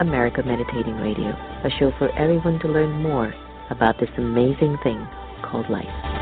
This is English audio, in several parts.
America Meditating Radio, a show for everyone to learn more about this amazing thing called life.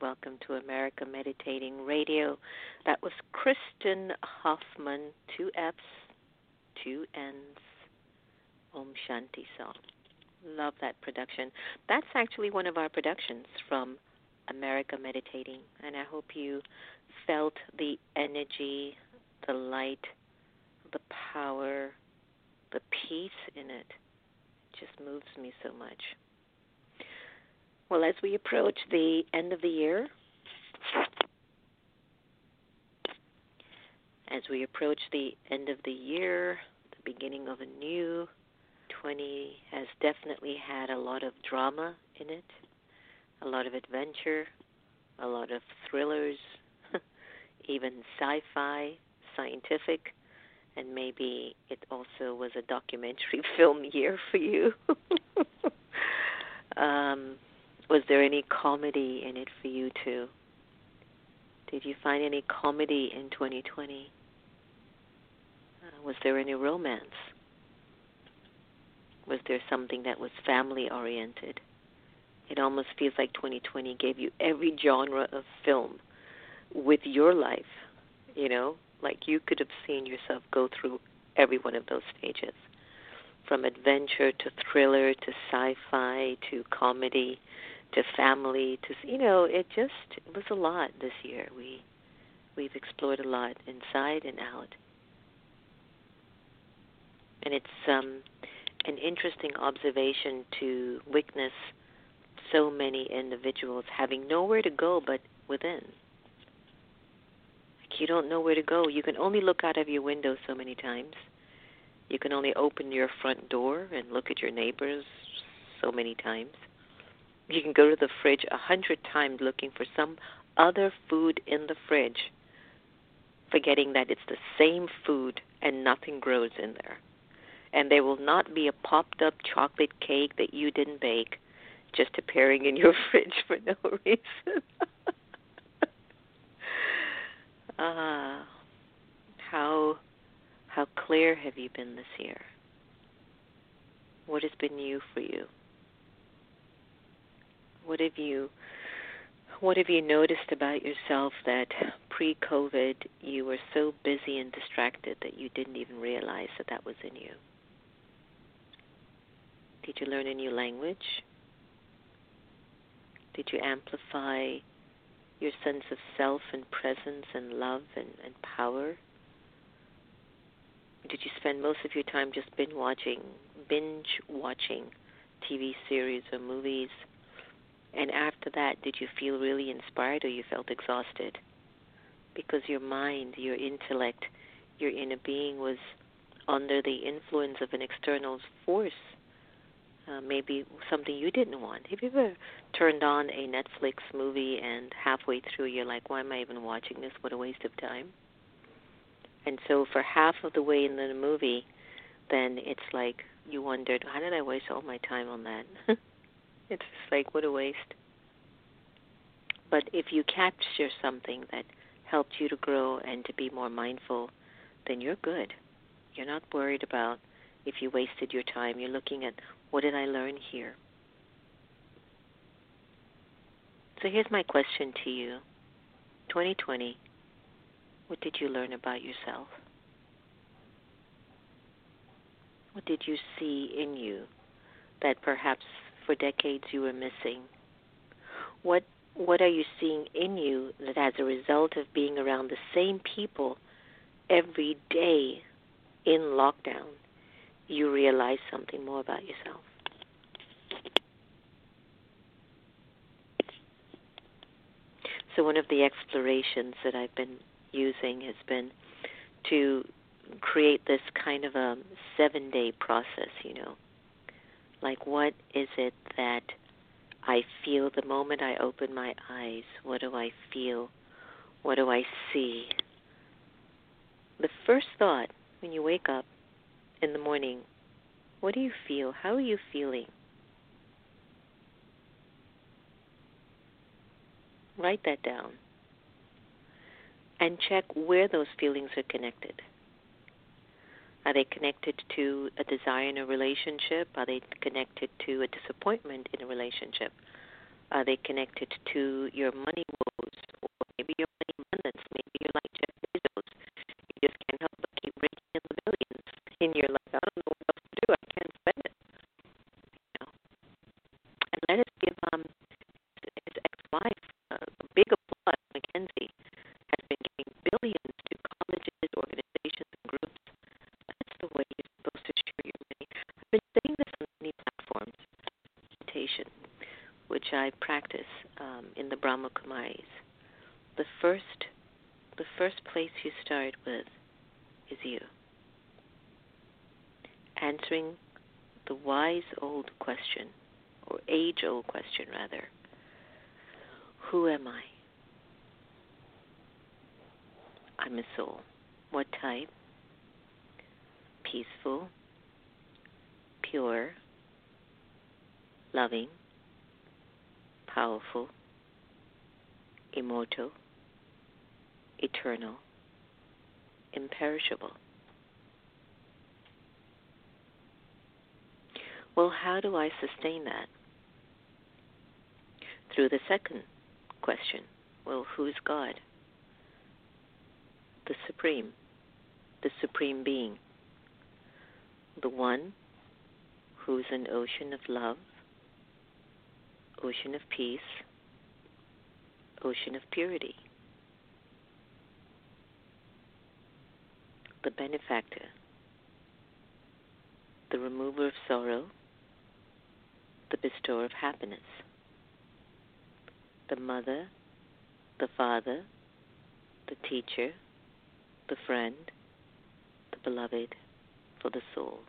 Welcome to America Meditating Radio. That was Kristin Hoffmann, two F's, two N's, Om Shanti song. Love that production. That's actually one of our productions from America Meditating, and I hope you felt the energy, the light, the power, the peace in it. It just moves me so much. Well, as we approach the end of the year, as we approach the end of the year, the beginning of a new 20 has definitely had a lot of drama in it, a lot of adventure, a lot of thrillers, even sci fi, scientific, and maybe it also was a documentary film year for you. um, was there any comedy in it for you too? Did you find any comedy in 2020? Uh, was there any romance? Was there something that was family oriented? It almost feels like 2020 gave you every genre of film with your life, you know, like you could have seen yourself go through every one of those stages from adventure to thriller to sci-fi to comedy to family to you know it just it was a lot this year. We we've explored a lot inside and out. And it's um an interesting observation to witness so many individuals having nowhere to go but within. Like you don't know where to go. You can only look out of your window so many times. You can only open your front door and look at your neighbors so many times you can go to the fridge a hundred times looking for some other food in the fridge, forgetting that it's the same food and nothing grows in there. And there will not be a popped up chocolate cake that you didn't bake just appearing in your fridge for no reason. ah, how how clear have you been this year? What has been new for you? What have you what have you noticed about yourself that pre-COVID you were so busy and distracted that you didn't even realize that that was in you? Did you learn a new language? Did you amplify your sense of self and presence and love and, and power? Did you spend most of your time just binge watching binge watching TV series or movies? And after that, did you feel really inspired or you felt exhausted? Because your mind, your intellect, your inner being was under the influence of an external force, uh, maybe something you didn't want. Have you ever turned on a Netflix movie and halfway through you're like, why am I even watching this? What a waste of time. And so for half of the way in the movie, then it's like you wondered, how did I waste all my time on that? It's just like what a waste. But if you capture something that helped you to grow and to be more mindful, then you're good. You're not worried about if you wasted your time. You're looking at what did I learn here? So here's my question to you 2020, what did you learn about yourself? What did you see in you that perhaps for decades you were missing? What what are you seeing in you that as a result of being around the same people every day in lockdown, you realize something more about yourself? So, one of the explorations that I've been using has been to create this kind of a seven day process, you know. Like, what is it that I feel the moment I open my eyes? What do I feel? What do I see? The first thought when you wake up in the morning, what do you feel? How are you feeling? Write that down and check where those feelings are connected. Are they connected to a desire in a relationship? Are they connected to a disappointment in a relationship? Are they connected to your money woes or maybe your money abundance? Maybe you're like Jeff Bezos. You just can't help but keep raking in the millions in your life. I don't know what else to do. I can't spend it. You know. And let us give um, his ex-wife uh, a big applause. MacKenzie has been giving billions to colleges, organizations, and groups. That's the way you're supposed to share your money. I've been saying this on many platforms. Meditation which I practice um, in the Brahma Kumaris, the first, the first place you start with is you. Answering the wise old question, or age old question rather Who am I? I'm a soul. What type? Peaceful, pure, loving, powerful, immortal, eternal, imperishable. Well, how do I sustain that? Through the second question well, who's God? The Supreme, the Supreme Being, the one who's an ocean of love ocean of peace, ocean of purity. The benefactor, the remover of sorrow, the bestower of happiness, the mother, the father, the teacher, the friend, the beloved for the soul.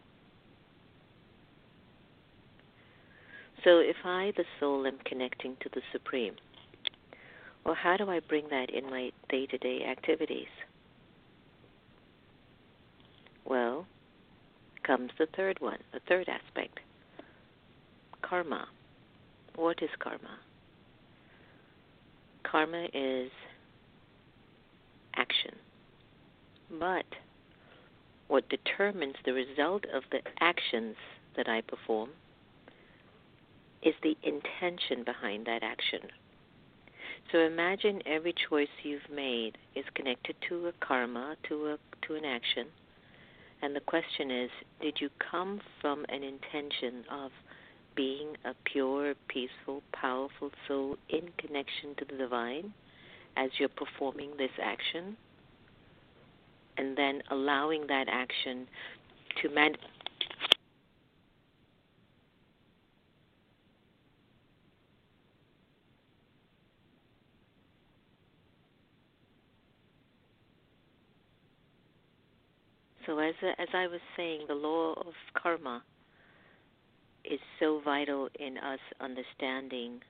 So if I, the soul, am connecting to the Supreme, well, how do I bring that in my day to day activities? Well, comes the third one, the third aspect karma. What is karma? Karma is action. But what determines the result of the actions that I perform is the intention behind that action. So imagine every choice you've made is connected to a karma, to a to an action. And the question is, did you come from an intention of being a pure, peaceful, powerful soul in connection to the divine as you're performing this action? And then allowing that action to man- So as as I was saying, the law of karma is so vital in us understanding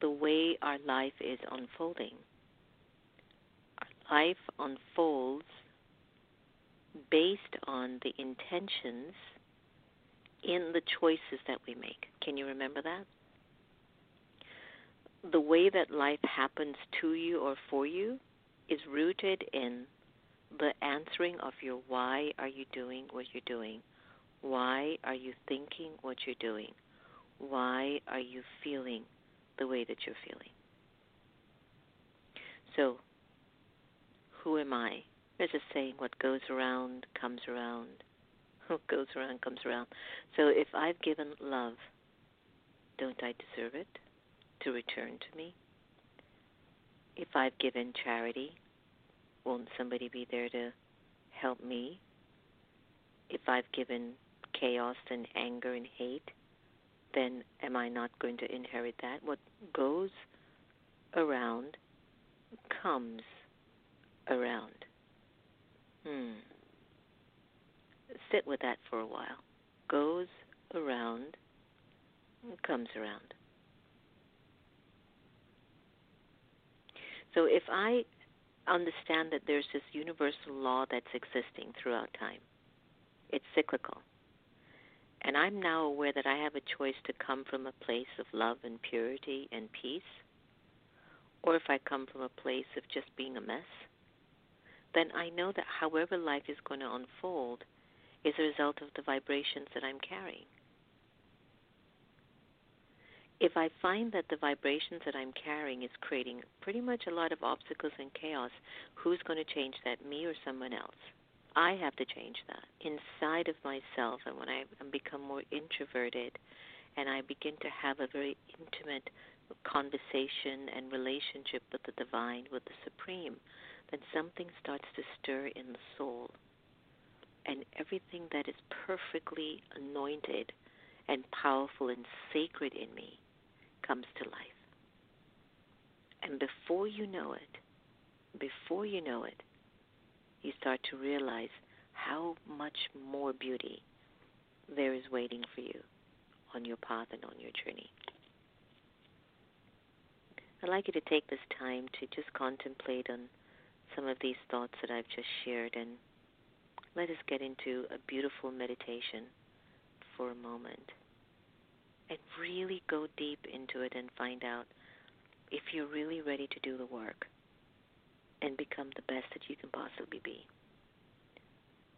the way our life is unfolding. Our life unfolds based on the intentions in the choices that we make. Can you remember that? The way that life happens to you or for you is rooted in the answering of your why are you doing what you're doing? Why are you thinking what you're doing? Why are you feeling the way that you're feeling? So, who am I? There's a saying, what goes around comes around. What goes around comes around. So if I've given love, don't I deserve it? to return to me? If I've given charity, won't somebody be there to help me? If I've given chaos and anger and hate, then am I not going to inherit that? What goes around comes around. Hmm. Sit with that for a while. Goes around, comes around. So if I understand that there's this universal law that's existing throughout time, it's cyclical. And I'm now aware that I have a choice to come from a place of love and purity and peace, or if I come from a place of just being a mess, then I know that however life is going to unfold is a result of the vibrations that I'm carrying. If I find that the vibrations that I'm carrying is creating pretty much a lot of obstacles and chaos, who's going to change that, me or someone else? I have to change that inside of myself. And when I become more introverted and I begin to have a very intimate conversation and relationship with the divine, with the supreme, then something starts to stir in the soul. And everything that is perfectly anointed and powerful and sacred in me comes to life. And before you know it, before you know it, you start to realize how much more beauty there is waiting for you on your path and on your journey. I'd like you to take this time to just contemplate on some of these thoughts that I've just shared and let us get into a beautiful meditation for a moment and really go deep into it and find out if you're really ready to do the work and become the best that you can possibly be.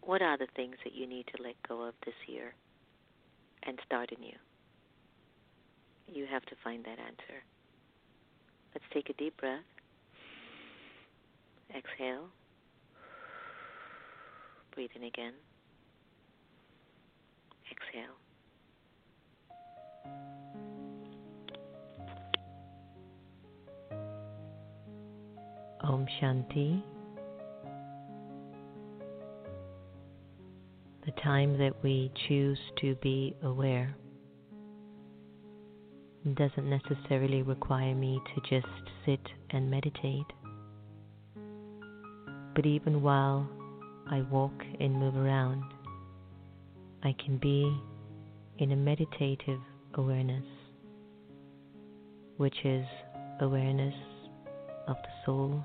What are the things that you need to let go of this year and start anew? You have to find that answer. Let's take a deep breath. Exhale. Breathe in again. Exhale. Om Shanti. The time that we choose to be aware doesn't necessarily require me to just sit and meditate. But even while I walk and move around, I can be in a meditative awareness, which is awareness of the soul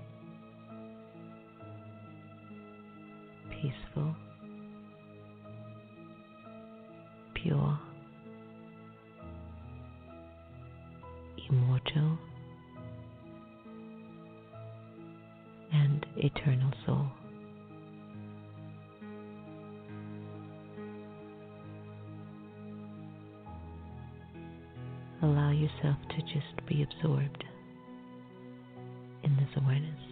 immortal, and eternal soul. Allow yourself to just be absorbed in this awareness.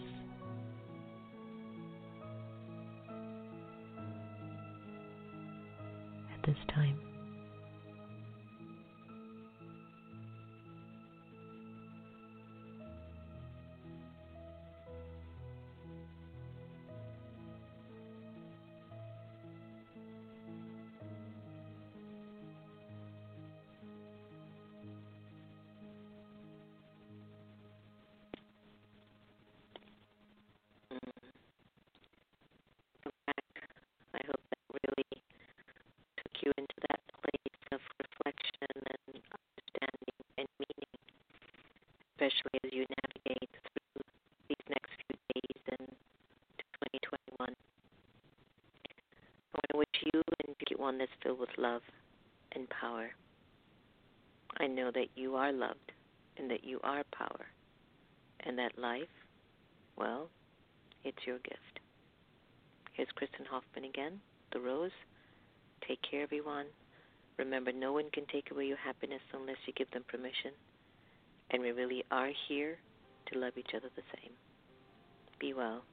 One that's filled with love and power. I know that you are loved and that you are power, and that life, well, it's your gift. Here's Kristin Hoffmann again, The Rose. Take care, everyone. Remember, no one can take away your happiness unless you give them permission. And we really are here to love each other the same. Be well,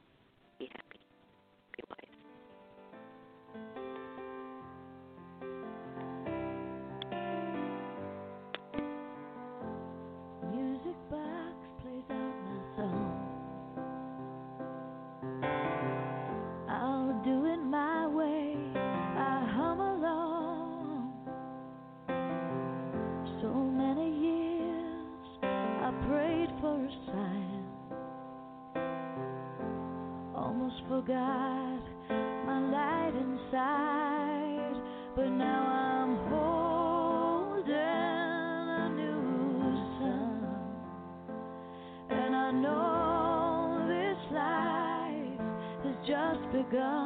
forgot my light inside, but now I'm holding a new sun, and I know this life has just begun.